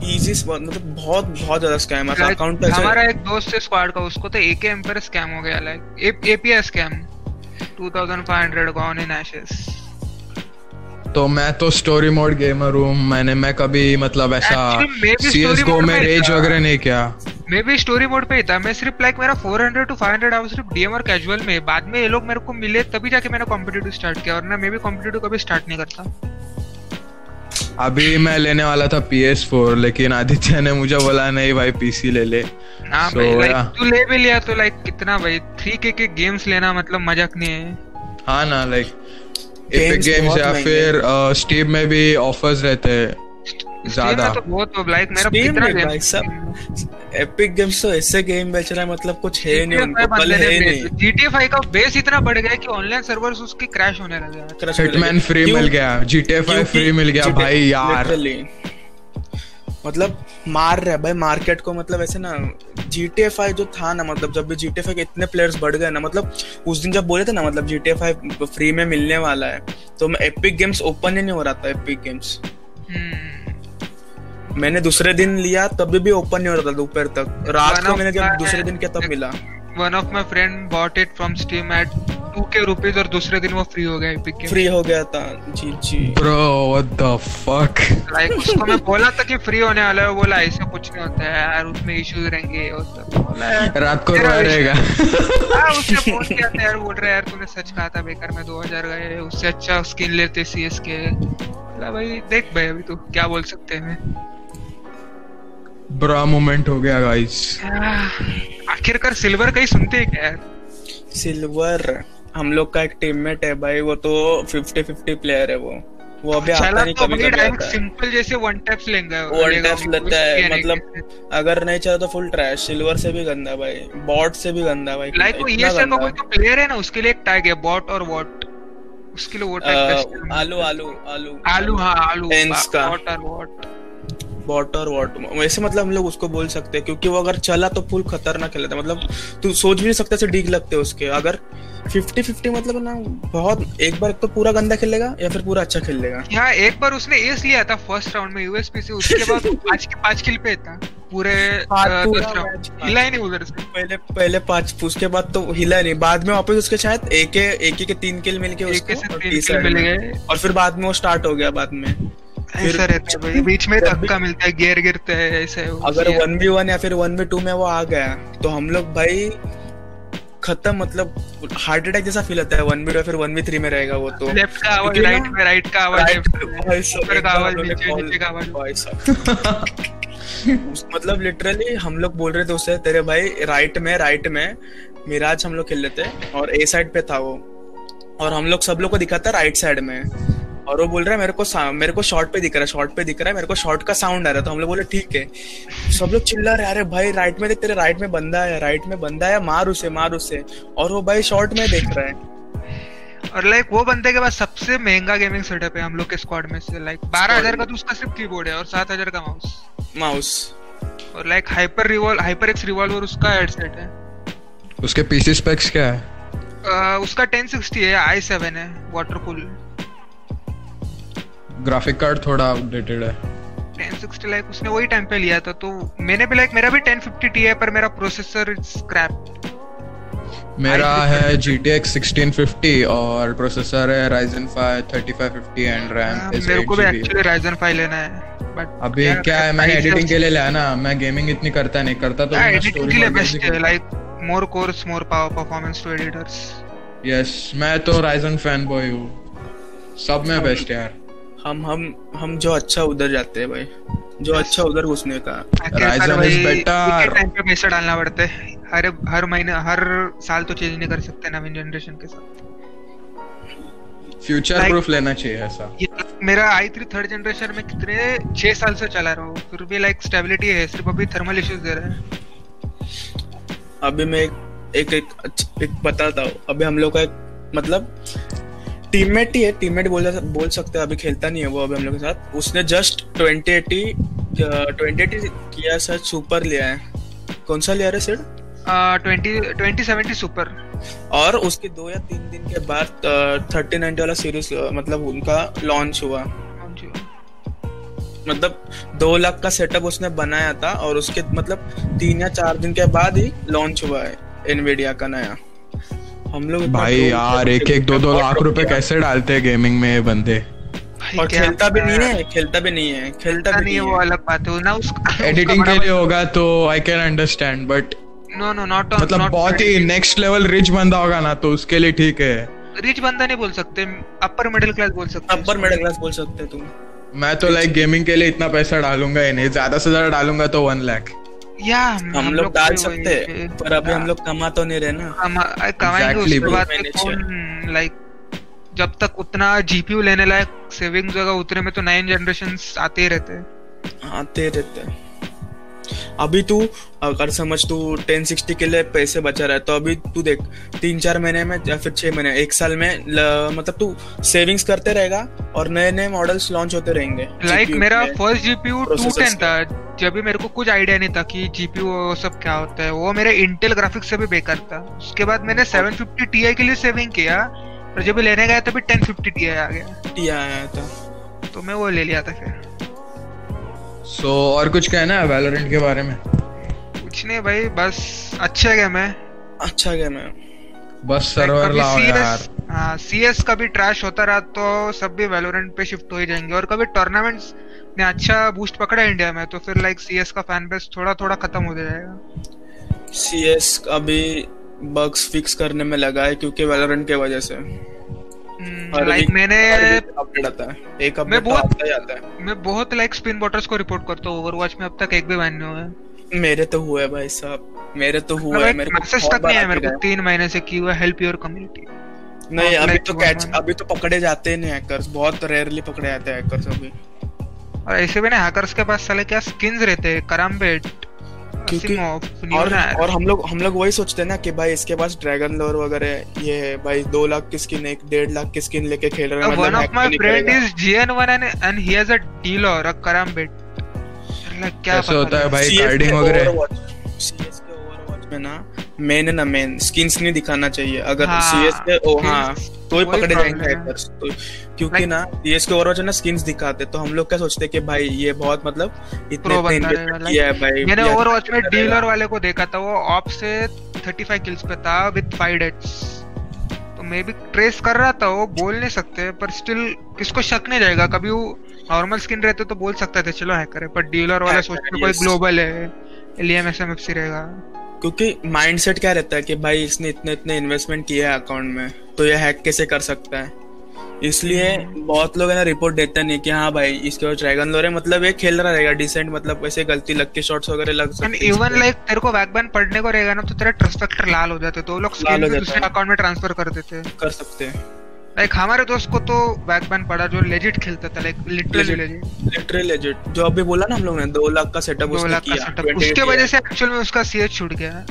इजी मतलब बहुत बहुत ज़्यादा स्कैमर्स Like, अकाउंट पे हमारा एक दोस्त है स्क्वाड का उसको तो एके एम्पर स्कैम हो गया like APS scam 2500 gone in ashes तो मैं तो स्टोरी मोड गेमर हूँ मैंने मैं कभी मतलब ऐसा Actually, मैं रेज वगैरह नहीं किया। मैं भी स्टोरी मोड पे ही था मैं सिर्फ़ लाइक मेरा 400 टू 500 आवर्स सिर्फ़ डीएम और कैजुअल में। बाद में ये लोग मेरे को मिले तभी जाके मैंने कॉम्पिटिटिव स्टार्ट किया और ना मैं भी कॉम्पिटिटिव कभी स्टार्ट नहीं करता। अभी मैं लेने वाला था पी एस फोर लेकिन आदित्य ने मुझे बोला नहीं भाई पीसी ले ले. हाँ So, भाई तू ले भी लिया तो लाइक कितना भाई थ्री के के गेम्स लेना मतलब मज़ाक नहीं है। हाँ ना लाइक एपिक गेम्स या फिर स्टीम में भी ऑफर्स रहते हैं। ज़्यादा। तो बहुत लाइक मेरा कितना गेम भाई सब एपिक गेम्स तो ऐसे गेम बेच रहा है मतलब कुछ है नहीं उनको पल है नहीं। GTA 5 का बेस इतना बढ़ गया कि ऑनलाइन सर्वर्स उसके क्रैश होने लगे हैं। हिटमैन फ्री मिल गया फाइव क्योंकि फ्री मिल गया भाई यार। मतलब मार रहा है भाई मार्केट को मतलब ऐसे ना GTA 5 जो था ना मतलब जब भी GTA 5 के इतने प्लेयर्स बढ़ गए ना मतलब उस दिन जब बोले थे ना मतलब GTA 5 फ्री में मिलने वाला है तो एपिक गेम्स ओपन ही नहीं हो रहा था एपिक गेम्स हम्म। मैंने दूसरे दिन लिया तभी भी ओपन नहीं हो रहा था दोपहर तक। रात को मैंने जब दूसरे दिन किया तब मिला। One of my friend bought it from Steam at 2k rupees और दूसरे दिन वो फ्री हो गया एपिक गेम फ्री हो गया था। G G. Bro what the fuck like उसको मैं बोला था कि फ्री होने वाला है वो बोला ऐसा कुछ नहीं होता है यार उसमें इश्यूज़ रहेंगे और सब। बोला रात को विषय- रहेगा। हाँ उसने फ़ोन किया था यार बोल रहा है यार तूने सच कहा था बेकार में 2000 गए उससे अच्छा स्किन लेते सीएस के बोला भाई देख भाई अभी तू क्या बोल सकते हैं बुरा मोमेंट हो गया गाइस आखिरकार सिल्वर का ही सुनते हैं क्या? यार सिल्वर हम लोग का एक टीममेट है भाई वो तो फिफ्टी फिफ्टी प्लेयर है वो। वो अभी आता नहीं तो कभी कभी आता। सिंपल जैसे वन टैप्स लेंगे। वन टैप्स लेता है मतलब अगर नहीं चाहे तो फुल ट्रैश सिल्वर से भी गंदा भाई बॉट से भी गंदा भाई लाइक वो इतना ये का कोई तो प्लेयर है ना उसके लिए एक टैग है बॉट और वॉट उसके लिए वो टैग है। आलू आलू आलू। आलू हाँ आलू। वॉट और वॉट बॉट और वॉट। वैसे मतलब हम लोग उसको बोल सकते हैं क्योंकि वो अगर चला तो फुल खतरनाक खेलता है। मतलब तू सोच भी नहीं सकता से डीग लगते उसके। अगर फिफ्टी फिफ्टी मतलब ना बहुत एक बार तो पूरा गंदा खेलेगा या फिर पूरा अच्छा खेलेगा? यहाँ एक बार उसने एस लिया था फ़र्स्ट राउंड में यूएसपी से उसके बाद पाँच के पाँच किल पे था। पूरे। हिला ही नहीं उधर से। पहले पहले पाँच उसके बाद तो हिला नहीं। बाद में वापस उसके शायद एक एक के तीन किल मिल के उसको और फिर बाद में वो स्टार्ट हो गया बाद में। ऐसा रहता है बीच में धक्का मिलता है गियर गिरता है ऐसे है अगर वन बी वन या फिर वन बी टू में वो आ गया तो हम लोग भाई खत्म मतलब हार्ट अटैक जैसा फील होता है वन बी टू या फिर वन बी थ्री में रहेगा वो तो। लेफ़्ट का आवाज़ राइट में राइट का आवाज़ ऊपर का आवाज़ नीचे नीचे का आवाज़। भाई मतलब लिटरली हम लोग बोल रहे थे उससे तेरे भाई राइट में राइट में मिराज हम लोग खेल रहे थे और ए साइड पे था वो। और हम लोग सब लोग को दिखाता राइट साइड में। और वो बोल रहा है मेरे को मेरे को शॉर्ट पे दिख रहा है शॉर्ट पे दिख रहा है मेरे को शॉर्ट का साउंड आ रहा है। तो हम लोग बोले ठीक है। सब लोग चिल्ला रहे अरे भाई राइट में देख तेरे राइट में बंदा है राइट में बंदा है मार उसे मार उसे। और वो भाई शॉर्ट में देख रहा है। और लाइक वो बंदे के पास सबसे महँगा गेमिंग सेटअप है हम लोग के स्क्वाड में से लाइक बारह हज़ार का तो उसका सिर्फ़ कीबोर्ड है और सात हज़ार का माउस माउस और like hyper revolve HyperX Revolver उसका हेडसेट है। उसके पीसी स्पेक्स क्या है? आ, उसका 1060 है आई सेवन है वाटर कूल ग्राफिक कार्ड थोड़ा आउटडेटेड है। 1060 लाइक उसने वही टाइम पे लिया था तो मैंने भी लाइक मेरा भी 1050 Ti है पर मेरा प्रोसेसर स्क्रैप मेरा है GTX 1650 और प्रोसेसर है Ryzen 5 3550 एंड रैम मेरे को भी एक्चुअली Ryzen 5 लेना है बट अभी क्या है मैंने एडिटिंग के लिए लिया ना मैं गेमिंग इतनी करता नहीं करता तो एडिटिंग के लिए बेस्ट है like more cores more power performance to editors yes मैं तो Ryzen फ़ैन बॉय हूँ। सब में बेस्ट यार। हम हम हम जो अच्छा उधर जाते हैं भाई। जो अच्छा उधर घुसने का। Ryzen is better. टाइम पे पैसा डालना पड़ता है। हर हर महीने हर साल तो चेंज नहीं कर सकते नवीन जनरेशन के साथ। फ्यूचर प्रूफ लेना चाहिए ऐसा। मेरा आई थ्री थर्ड जनरेशन में कितने छह साल से चला रहा हूँ। फिर भी लाइक स्टेबिलिटी है सिर्फ़ अभी थर्मल इश्यूज़ दे रहा है। अभी मैं एक एक एक, एक बताता हूँ। अभी हम लोग का एक मतलब टीममेट ही है टीममेट बोल बोल सकते हैं अभी खेलता नहीं है वो अभी हम लोग के साथ। उसने just twenty eighty twenty eighty किया सर सुपर लिया है। कौन सा लिया रे सिड ट्वेंटी ट्वेंटी सेवेंटी सुपर और उसके दो या तीन दिन के बाद थर्टी नाइनटी वाला सीरीज़ मतलब उनका लॉन्च हुआ। मतलब दो लाख का सेटअप उसने बनाया था और उसके मतलब तीन या चार दिन के बाद ही लॉन्च हुआ है एनवीडिया का नया। हम लोग भाई यार एक एक दो दो लाख रुपए कैसे डालते हैं गेमिंग में ये बंदे? और खेलता भी नहीं है। खेलता भी नहीं है खेलता भी नहीं है वो अलग बात है ना उसका एडिटिंग के लिए होगा तो I can understand but no no not मतलब बहुत ही नेक्स्ट लेवल रिच बंदा होगा ना तो उसके लिए ठीक है। रिच बंदा नहीं बोल सकते अपर मिडिल क्लास बोल सकते अपर मिडिल क्लास बोल सकते तुम। मैं तो लाइक गेमिंग के लिए इतना पैसा डालूँगा ही नहीं ज़्यादा से ज़्यादा डालूँगा तो वन लाख या हम लोग डाल सकते हैं है। पर अभी हम लोग कमा तो नहीं रहे ना। कमाएँगे उसके बाद लाइक जब तक उतना जीपीयू लेने लायक सेविंग्स होगा उतने में तो नाइन जनरेशन आते ही रहते हैं। आते रहते हैं। अभी तू अगर समझ तू 1060 के लिए पैसे बचा रहा है तो अभी तू देख तीन चार महीने में या फिर छह महीने एक साल में ल, मतलब तू सेविंग्स करते रहेगा और नए नए मॉडल्स लॉन्च होते रहेंगे। लाइक GPU मेरा first GPU two processors ten था। जब भी मेरे को कुछ आइडिया नहीं था कि जीपीयू वो सब क्या होता है वो मेरे इंटेल ग्राफिक्स से भी बेकार था। उसके बाद मैंने 750 Ti के लिए सेविंग किया पर जब भी लेने गया तभी 1050 Ti आ गया। टी आया था। तो मैं वो ले लिया था फिर। सो और कुछ कहना है वैलोरेंट के बारे में? कुछ नहीं भाई बस अच्छा गेम है अच्छा गेम है बस सर्वर लाओ यार। हाँ सीएस कभी ट्रैश होता रहा तो सब भी वैलोरेंट पे शिफ्ट हो ही जाएँगे और कभी टूर्नामेंट्स ने अच्छा बूस्ट पकड़ा इंडिया में तो फिर लाइक सीएस का फ़ैन बेस थोड़ा थोड़ा खत्म हो जाएगा। सीएस अभी बग्स फिक्स करने में लगा है क्योंकि वैलोरेंट के वजह से। लाइक मैंने अपडेट आता है। एक मैं अपडेट बहुत- आता ही है। मैं बहुत लाइक स्पिन बॉटर्स को रिपोर्ट करता हूँ ओवरवॉच में अब तक एक भी बैन नहीं हुआ है। मेरे तो हुए भाई साहब। मेरे तो हुए मतलब मेरे को मैसेज तक नहीं है मेरे को तीन महीने से की हुआ हेल्प योर कम्युनिटी नहीं अभी तो कैच अभी तो पकड़े जाते ही नहीं हैकर्स बहुत रेयरली पकड़े जाते हैं हैकर्स अभी। और ऐसे भी ना हैकर्स के पास साले क्या स्किन्स रहते हैं? कराम्बेट क्योंकि और और हम लोग हम लोग वही सोचते हैं ना कि भाई इसके पास ड्रैगन लोर वगैरह ये है। भाई दो लाख की स्किन एक डेढ़ लाख की स्किन लेके खेल रहे हैं वन मतलब of my friend. Is GN1 and and he has a dealer a karambit like क्या पता होता है भाई कार्डिंग वगैरह? Overwatch- CS के Overwatch में ना मेन ना मेन स्किन्स नहीं दिखाना चाहिए। अगर हाँ, सीएस के ओ हाँ। तो ही पकड़े जाएँगे हैकर्स तो क्योंकि ना सीएस के ओवरवॉच ना स्किन्स दिखाते तो हम लोग क्या सोचते हैं कि भाई ये बहुत मतलब इतने इतने किया है भाई मैंने ओवरवॉच में डीलर वाले को देखा था वो ऑप से 35 किल्स पे था विद 5 डेथ्स तो मैं भी ट्रेस कर रहा था वो बोल नहीं सकते पर स्टिल किसको शक नहीं जाएगा कभी वो नॉर्मल स्किन रहते तो बोल सकते थे चलो हैकर है पर डीलर वाले सोचते कोई ग्लोबल है एलियम एसएमएफसी रहेगा। क्योंकि माइंडसेट क्या रहता है कि भाई इसने इतने इतने इन्वेस्टमेंट किया है अकाउंट में तो ये हैक कैसे कर सकता है? इसलिए। बहुत लोग है ना रिपोर्ट देते नहीं कि हाँ भाई इसके बाद ड्रैगन लोरे मतलब ये खेल रहा रहेगा डिसेंट मतलब ऐसे गलती लग के शॉट्स वगैरह लग सकते हैं। इवन लाइक तेरे को बैकबैन पढ़ने को रहेगा ना तो तेरा ट्रस्ट फैक्टर लाल हो जाते तो लोग लाल हो दूसरे अकाउंट में ट्रांसफ़र कर देते कर सकते हैं। लाइक हमारे दोस्त को तो बैकबैन पड़ा जो लेजिट खेलता था like literally legit literally legit जो अभी बोला ना हम लोग ने दो लाख का सेटअप उसने किया उसके वजह से एक्चुअल में उसका सीएच छूट गया।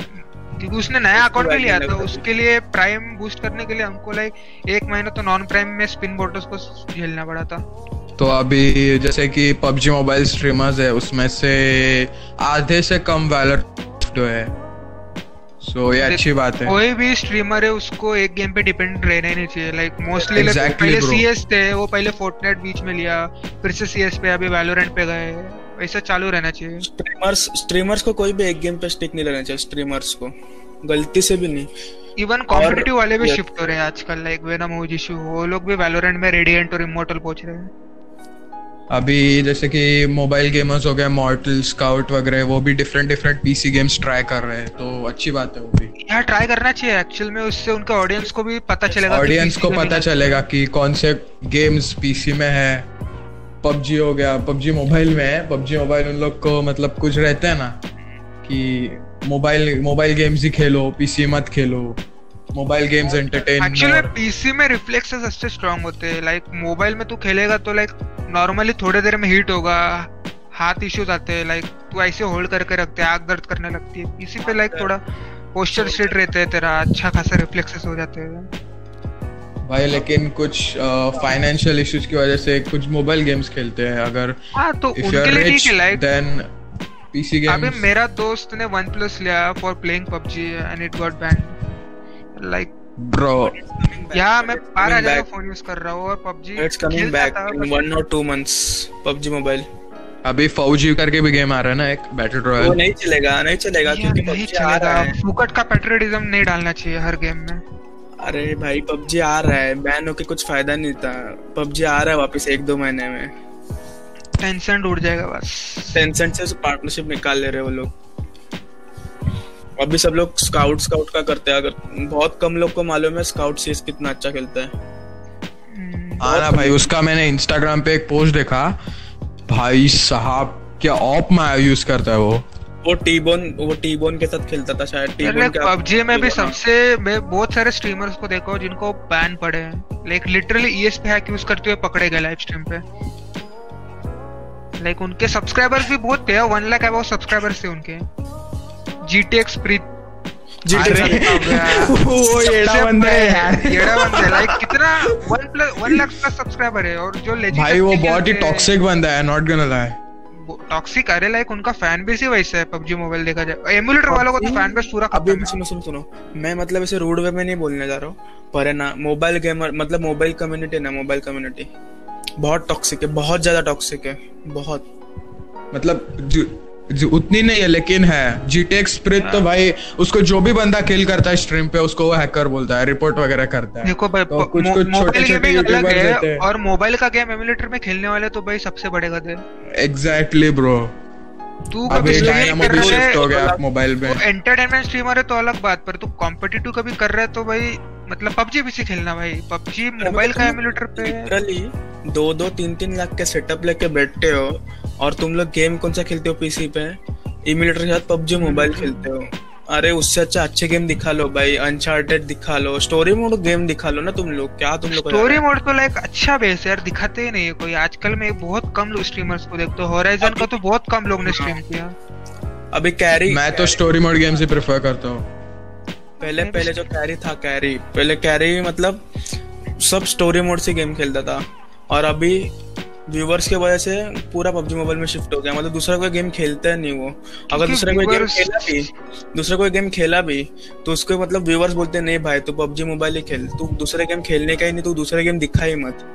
क्योंकि उसने नया अकाउंट भी लिया था उसके लिए प्राइम बूस्ट करने के लिए हमको लाइक एक महीना तो नॉन प्राइम में स्पिन बॉटर्स को झेलना पड़ा था। तो अभी जैसे कि पबजी मोबाइल स्ट्रीमर्स है उसमें से आधे से कम वैलर जो है सो so, ये अच्छी बात है। कोई भी स्ट्रीमर है उसको एक गेम पे डिपेंड रहना ही नहीं चाहिए। लाइक मोस्टली पहले सीएस थे वो पहले फोर्टनाइट बीच में लिया फिर से सीएस पे अभी वैलोरेंट पे गए। ऐसा चालू रहना चाहिए। स्ट्रीमर्स स्ट्रीमर्स को कोई भी एक गेम पे स्टिक नहीं रहना चाहिए स्ट्रीमर्स को। गलती से भी नहीं। इवन कॉम्पिटिटिव वाले भी शिफ्ट हो रहे हैं आजकल लाइक वेनम ओजिशु वो लोग भी वैलोरेंट में रेडिएंट और इमोर्टल पहुँच रहे हैं। अभी जैसे कि मोबाइल गेमर्स हो गए मॉर्टल स्काउट वगैरह वो भी different different PC games try कर रहे हैं तो अच्छी बात है वो भी। यहाँ ट्राई करना चाहिए एक्चुअल में उससे उनके ऑडियंस को भी पता चलेगा ऑडियंस को पता चलेगा कि कौन से गेम्स पीसी में है। पबजी हो गया पबजी मोबाइल में है पबजी मोबाइल उन लोग को मतलब कुछ रहते हैं ना कि मोबाइल मोबाइल गेम्स ही खेलो पीसी मत खेलो mobile games entertain actually PC में रिफ्लेक्सेस अच्छे स्ट्रांग होते हैं लाइक मोबाइल में तू खेलेगा तो लाइक नॉर्मली थोड़ी देर में हीट होगा हाथ इश्यूज़ आते हैं लाइक तू ऐसे होल्ड करके रखते हैं आग दर्द करने लगती है। पीसी पे लाइक थोड़ा पोस्चर स्ट्रेट रहते हैं तेरा अच्छा खासा रिफ्लेक्सेस हो जाते हैं। भाई लेकिन कुछ फाइनेंशियल इश्यूज़ की वजह से कुछ मोबाइल गेम्स खेलते हैं अगर हाँ तो उनके लिए ठीक है लाइक देन पीसी गेम्स मेरा दोस्त ने वन प्लस लिया for playing PUBG and it got banned like bro यहाँ मैं बारह coming हज़ार का back. फ़ोन यूज़ कर रहा हूँ और PUBG it's coming back in one और टू मंथ्स पबजी मोबाइल अभी फौजी करके भी गेम आ रहा है ना एक बैटल रॉयल वो नहीं चलेगा नहीं चलेगा क्योंकि नहीं पबजी आ रहा चलेगा है। फुकट का पेट्रियटिज्म नहीं डालना चाहिए हर गेम में। अरे भाई पबजी आ रहा है। बैन होके कुछ फ़ायदा नहीं था। पबजी आ रहा है वापस एक दो महीने में। टेंशन उड़ जाएगा बस। टेंसेंट से पार्टनरशिप निकाल ले रहे हैं वो लोग। अभी सब लोग स्काउट स्काउट का करते हैं। अगर बहुत कम लोग को मालूम है स्काउट सीज कितना अच्छा खेलता है। हम्म, हाँ ना भाई। उसका मैंने इंस्टाग्राम पे एक पोस्ट देखा। भाई साहब क्या ऑप माया यूज़ करता है वो? वो टीबोन वो टीबोन के साथ खेलता था शायद। टीबोन लाइक पबजी में भी सबसे मैं बहुत सारे स्ट्रीमर्स को देखा हूँ जिनको बैन पड़े हैं। लाइक लिटरली ईएस पे हैक यूज़ करते हुए पकड़े गए लाइव स्ट्रीम पे। लाइक उनके सब्सक्राइबर्स भी बहुत थे वन लाख अबाउट सब्सक्राइबर्स थे उनके। जीटीएक्स प्रीत वो येड़ा बंदा है यार येड़ा बंदा है। लाइक कितना one plus one lakh plus subscriber है और जो legit भाई वो बहुत ही टॉक्सिक बंदा है नॉट गonna lie टॉक्सिक अरे लाइक उनका फ़ैन बेस ही वैसा है पबजी मोबाइल देखा जाए। एमुलेटर वालों को तो फ़ैन बेस पूरा अभी सुनो सुनो सुनो। मैं मतलब ऐसे रूड वे में नहीं बोलने जा रहा हूँ पर है ना मोबाइल गेमर मतलब मोबाइल कम्युनिटी ना मोबाइल कम्युनिटी बहुत टॉक्सिक है बहुत ज़्यादा टॉक्सिक है बहुत। मतलब उतनी नहीं है लेकिन है। जीटेक्स स्प्रिट तो भाई उसको जो भी बंदा किल करता है स्ट्रीम पे उसको वो हैकर बोलता है रिपोर्ट वगैरह करता है। देखो भाई तो कुछ कुछ छोटे छोटे हैं और मोबाइल का गेम एमुलेटर में खेलने वाले तो भाई सबसे बड़े गधे। एग्जैक्टली ब्रो तू कभी डायनामो भी शिफ्ट हो गया मोबाइल में एंटरटेनमेंट स्ट्रीमर है तो अलग बात पर तू कॉम्पिटिटिव कभी कर रहा है तो भाई मतलब पबजी भी से खेलना भाई। पबजी मोबाइल का एमुलेटर पे लिटरली दो दो तीन तीन लाख के सेटअप लेके बैठते हो और तुम लोग गेम कौन सा खेलते हो पीसी पे? इमुलेटर के साथ पबजी मोबाइल खेलते हो। अरे उससे अच्छा अच्छे गेम दिखा लो भाई। अनचार्टेड दिखा लो। स्टोरी मोड गेम दिखा लो ना तुम लोग। क्या तुम लोग स्टोरी मोड तो लाइक अच्छा बेस है यार दिखाते ही नहीं कोई। आजकल में बहुत कम लोग स्ट्रीमर्स को देखते हो। होराइजन का तो बहुत कम लोग ने स्ट्रीम किया। अभी कैरी मैं तो स्टोरी मोड गेम्स ही प्रेफर करता हूँ। पहले पहले जो कैरी था कैरी पहले कैरी मतलब सब स्टोरी मोड से गेम खेलता था। और अभी व्यूवर्स की वजह से पूरा पबजी मोबाइल में शिफ्ट हो गया। मतलब दूसरा कोई गेम खेलता है नहीं वो। अगर दूसरा कोई गेम खेला भी दूसरा कोई गेम खेला भी तो उसको मतलब व्यूवर्स बोलते नहीं भाई तू पबजी मोबाइल ही खेल। तू दूसरे गेम खेलने का ही नहीं तू दूसरे गेम दिखा ही मत।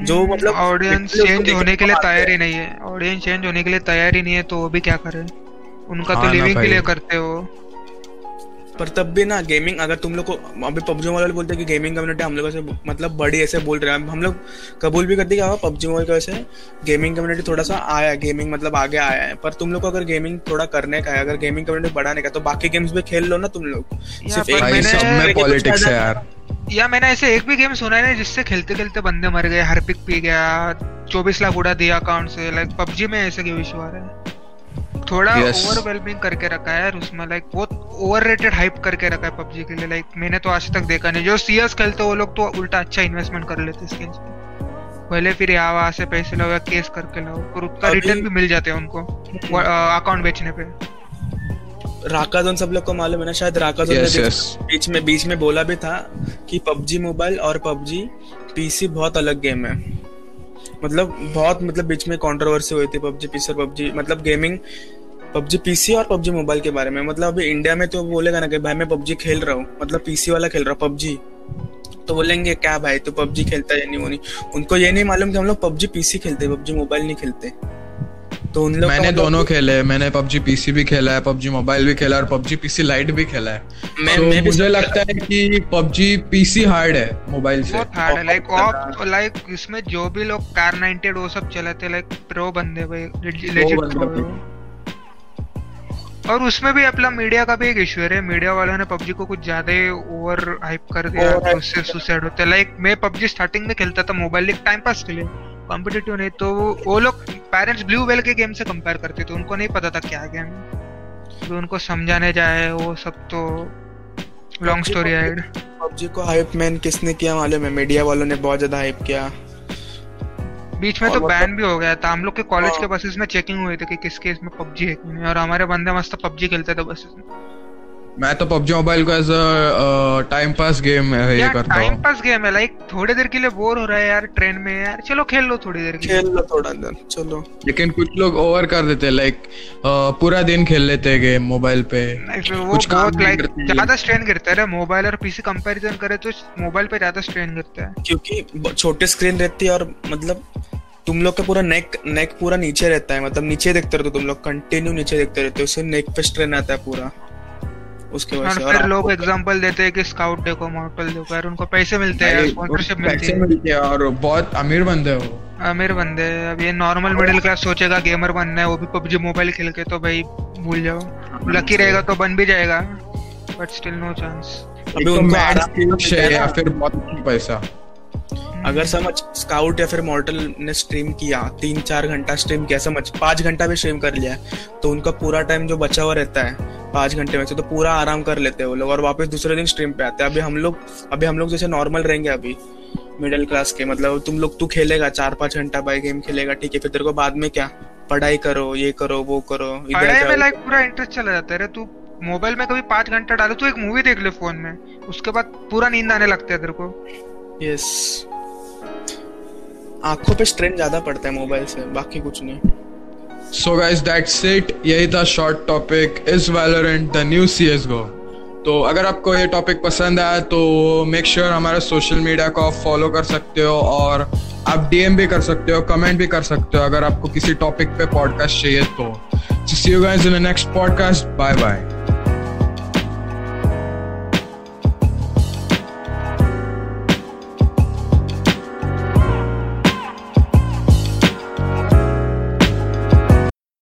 जो मतलब ऑडियंस चेंज होने के लिए तैयार ही नहीं है। ऑडियंस चेंज होने के लिए तैयार ही नहीं है तो वो भी क्या करे? उनका हाँ तो लिविंग के लिए करते हो। पर तब भी ना गेमिंग अगर तुम लोग को अभी पबजी मोबाइल बोलते हैं कि गेमिंग कम्युनिटी हम लोग से मतलब बड़ी ऐसे बोल रहे हैं। हम लोग कबूल भी करते हैं कि पबजी मोबाइल की वजह से गेमिंग कम्युनिटी थोड़ा सा आया गेमिंग मतलब आगे आया है। पर तुम लोग को अगर गेमिंग थोड़ा करने का है अगर गेमिंग कम्युनिटी बढ़ाने का तो बाकी गेम्स भी खेल लो ना तुम लोग। सिर्फ़ एक पॉलिटिक्स है यार। या मैंने ऐसे एक भी गेम सुना नहीं जिससे खेलते खेलते बंदे मर गए हर पिक पी गया चौबीस लाख उड़ा दिया अकाउंट से लाइक पबजी में ऐसे क्यों इशू आ रहा है। थोड़ा Yes. ओवरवेलमिंग करके रखा है यार उसमें लाइक बहुत ओवररेटेड हाइप करके रखा है पबजी के लिए लाइक मैंने तो आज तक देखा नहीं जो सीएस खेलते वो लोग तो उल्टा अच्छा इन्वेस्टमेंट कर लेते स्किल्स पे भले फिर यहाँ वहाँ से पैसे लो या केस करके लाओ पर उसका रिटर्न भी मिल जाते हैं उनको अकाउंट बेचने पे राकाजोन सब लोग को मालूम है ना शायद राकाजोन Yes, बीच- yes. बीच में बीच में बोला भी था कि पबजी मोबाइल और पबजी पीसी बहुत अलग गेम है मतलब बहुत मतलब बीच में कंट्रोवर्सी हुई थी पबजी पीसी और पबजी मतलब गेमिंग पबजी पीसी और पबजी मोबाइल के बारे में। मतलब अभी इंडिया में तो बोलेगा ना कि भाई मैं पबजी खेल रहा हूँ। मतलब पीसी वाला खेल रहा हूँ पबजी। तो बोलेंगे क्या भाई तू पबजी खेलता है नहीं? वो नहीं उनको ये नहीं मालूम कि हम लोग पबजी पीसी खेलते पबजी मोबाइल नहीं खेलते। तो उन लोग मैंने मतलब दोनों खेले मैंने पबजी पीसी भी खेला है पबजी मोबाइल भी खेला है और पबजी पीसी लाइट भी खेला है। मैं, so, मैं मुझे लगता है कि पबजी पीसी हार्ड है मोबाइल से। बहुत हार्ड है। लाइक ऑफ़ लाइक इसमें जो भी लोग कार 98 वो सब चलाते लाइक प्रो बंदे भाई लेजिट और उसमें भी अपना मीडिया का भी एक इशू है मीडिया वालों ने पबजी को कुछ ज़्यादा ओवर हाइप कर दिया तो उससे सुसाइड होते। लाइक मैं पबजी स्टार्टिंग में खेलता था मोबाइल एक टाइम पास के लिए कॉम्पिटेटिव नहीं। तो वो लोग पेरेंट्स ब्लू वेल के गेम से कंपेयर करते थे उनको नहीं पता था क्या गेम तो उनको समझाने जाए वो सब तो लॉन्ग स्टोरी है पबजी को हाइप मैन किसने किया मालूम है? मीडिया वालों ने बहुत ज़्यादा हाइप किया। बीच में तो बैन भी हो गया था। हम लोग के कॉलेज के बसेस में चेकिंग हुई थी कि किस केस में पबजी है और हमारे बंदे मस्त पबजी खेलते थे बसेस में। मैं तो पबजी मोबाइल को as a time pass game है ये करता हूँ। टाइम पास गेम है लाइक थोड़ी देर के लिए बोर हो रहा है यार ट्रेन में यार। चलो खेल लो थोड़ी देर खेल लो थोड़ा देर चलो। लेकिन कुछ लोग ओवर कर देते हैं लाइक पूरा दिन खेल लेते हैं गेम मोबाइल पे। कुछ काम लाइक ज़्यादा स्ट्रेन गिरता है मोबाइल और पीसी कंपैरिजन करे तो मोबाइल पे ज़्यादा स्ट्रेन गिरता है। क्योंकि छोटे स्क्रीन रहती है और मतलब तुम लोग का पूरा नेक नेक पूरा नीचे रहता है मतलब नीचे देखते रहते हो तुम लोग कंटिन्यू नीचे देखते रहते हो उससे नेक पे स्ट्रेन आता है पूरा। उसके वजह से और लोग एग्जांपल देते हैं कि स्काउट देखो मॉडल देखो यार उनको पैसे मिलते हैं स्पॉन्सरशिप मिलती है। मिलती है और बहुत अमीर बंदे हो। अमीर बंदे अब ये नॉर्मल मिडिल क्लास सोचेगा गेमर बनना है वो भी पबजी मोबाइल खेल के तो भाई भूल जाओ। लकी हाँ, रहेगा तो बन भी जाएगा बट स्टिल नो चांस अभी तो उनको या फिर बहुत पैसा। अगर समझ स्काउट या फिर मॉर्टल ने स्ट्रीम किया तीन चार घंटा स्ट्रीम किया समझ पाँच घंटा भी स्ट्रीम कर लिया तो उनका पूरा टाइम जो बचा हुआ रहता है पाँच घंटे में से तो पूरा आराम कर लेते हैं वो लोग और वापस दूसरे दिन स्ट्रीम पे आते हैं। अभी हम लोग अभी हम लोग जैसे नॉर्मल रहेंगे अभी मिडिल क्लास के मतलब तुम लोग तू खेलेगा चार पाँच घंटा बाई गेम खेलेगा ठीक है फिर तेरे को बाद में क्या? पढ़ाई करो ये करो वो करो पढ़ाई में लाइक पूरा इंटरेस्ट चला जाता है। तू मोबाइल में कभी पाँच घंटा डालो तू एक मूवी देख ले फ़ोन में। उसके बाद पूरा नींद आने लगता है तेरे को। यस आँखों पे स्ट्रेन ज़्यादा पड़ता है मोबाइल से बाकी कुछ नहीं। सो गाइस दैट्स इट यही था short topic is Valorant the new C S GO तो अगर आपको ये टॉपिक पसंद आया तो मेक श्योर sure हमारे सोशल मीडिया को आप फॉलो कर सकते हो और आप डीएम भी कर सकते हो कमेंट भी कर सकते हो अगर आपको किसी टॉपिक पे पॉडकास्ट चाहिए तो। See you guys in the next podcast bye bye